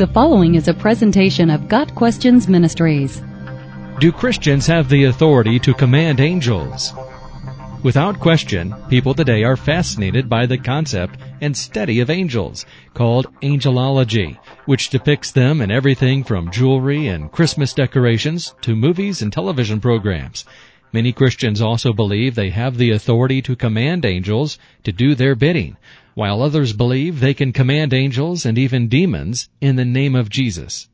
The following is a presentation of Got Questions Ministries. Do Christians have the authority to command angels? Without question, people today are fascinated by the concept and study of angels, called angelology, which depicts them in everything from jewelry and Christmas decorations to movies and television programs. Many Christians also believe they have the authority to command angels to do their bidding, while others believe they can command angels and even demons in the name of Jesus.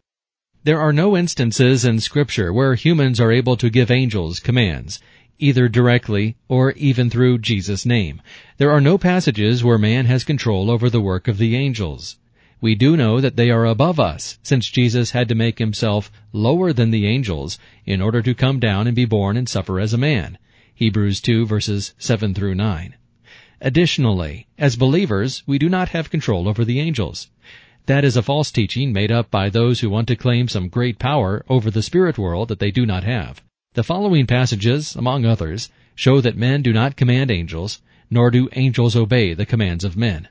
There are no instances in scripture where humans are able to give angels commands, either directly or even through Jesus' name. There are no passages where man has control over the work of the angels. We do know that they are above us, since Jesus had to make himself lower than the angels in order to come down and be born and suffer as a man. Hebrews 2 verses 7 through 9. Additionally, as believers, we do not have control over the angels. That is a false teaching made up by those who want to claim some great power over the spirit world that they do not have. The following passages, among others, show that men do not command angels, nor do angels obey the commands of men.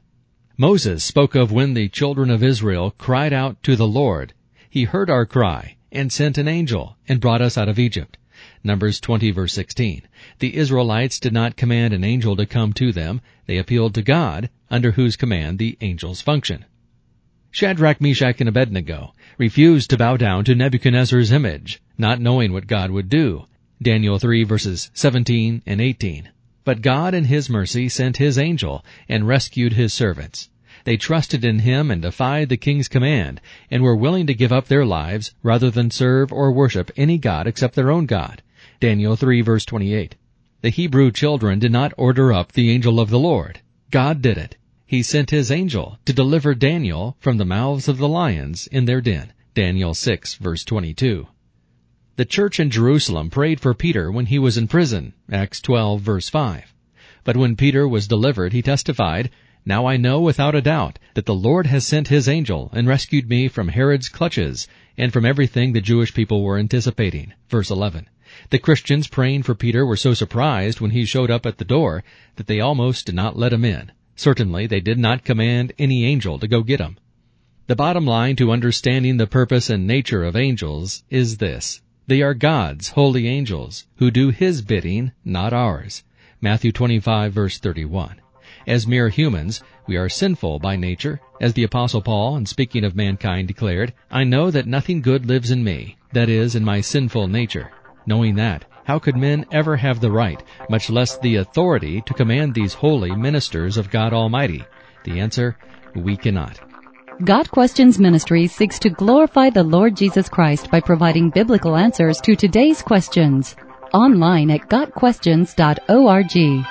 Moses spoke of when the children of Israel cried out to the Lord. He heard our cry, and sent an angel, and brought us out of Egypt. Numbers 20 verse 16. The Israelites did not command an angel to come to them. They appealed to God, under whose command the angels function. Shadrach, Meshach, and Abednego refused to bow down to Nebuchadnezzar's image, not knowing what God would do. Daniel 3 verses 17 and 18. But God in His mercy sent His angel and rescued His servants. They trusted in Him and defied the king's command, and were willing to give up their lives rather than serve or worship any god except their own God. Daniel 3 verse 28. The Hebrew children did not order up the angel of the Lord. God did it. He sent his angel to deliver Daniel from the mouths of the lions in their den. Daniel 6 verse 22. The church in Jerusalem prayed for Peter when he was in prison. Acts 12 verse 5. But when Peter was delivered, he testified, Now I know without a doubt that the Lord has sent his angel and rescued me from Herod's clutches and from everything the Jewish people were anticipating. Verse 11. The Christians praying for Peter were so surprised when he showed up at the door that they almost did not let him in. Certainly they did not command any angel to go get him. The bottom line to understanding the purpose and nature of angels is this. They are God's holy angels who do His bidding, not ours. Matthew 25 verse 31. As mere humans, we are sinful by nature, as the apostle Paul, in speaking of mankind, declared, I know that nothing good lives in me, that is, in my sinful nature. Knowing that, how could men ever have the right, much less the authority, to command these holy ministers of God Almighty? The answer, we cannot. Got Questions Ministry seeks to glorify the Lord Jesus Christ by providing biblical answers to today's questions. Online at GotQuestions.org.